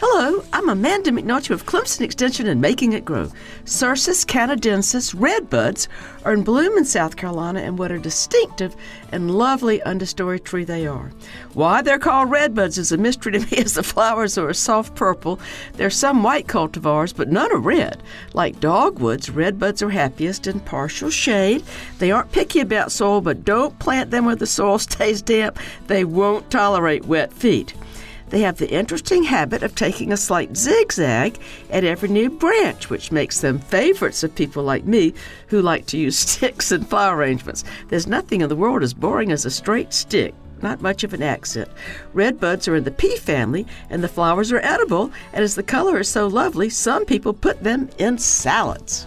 Hello, I'm Amanda McNulty of Clemson Extension and Making It Grow. Cercis canadensis redbuds are in bloom in South Carolina and what a distinctive and lovely understory tree they are. Why they're called redbuds is a mystery to me as the flowers are a soft purple. There's some white cultivars, but none are red. Like dogwoods, redbuds are happiest in partial shade. They aren't picky about soil, but don't plant them where the soil stays damp. They won't tolerate wet feet. They have the interesting habit of taking a slight zigzag at every new branch, which makes them favorites of people like me who like to use sticks in flower arrangements. There's nothing in the world as boring as a straight stick. Not much of an accent. Red buds are in the pea family, and the flowers are edible. And as the color is so lovely, some people put them in salads.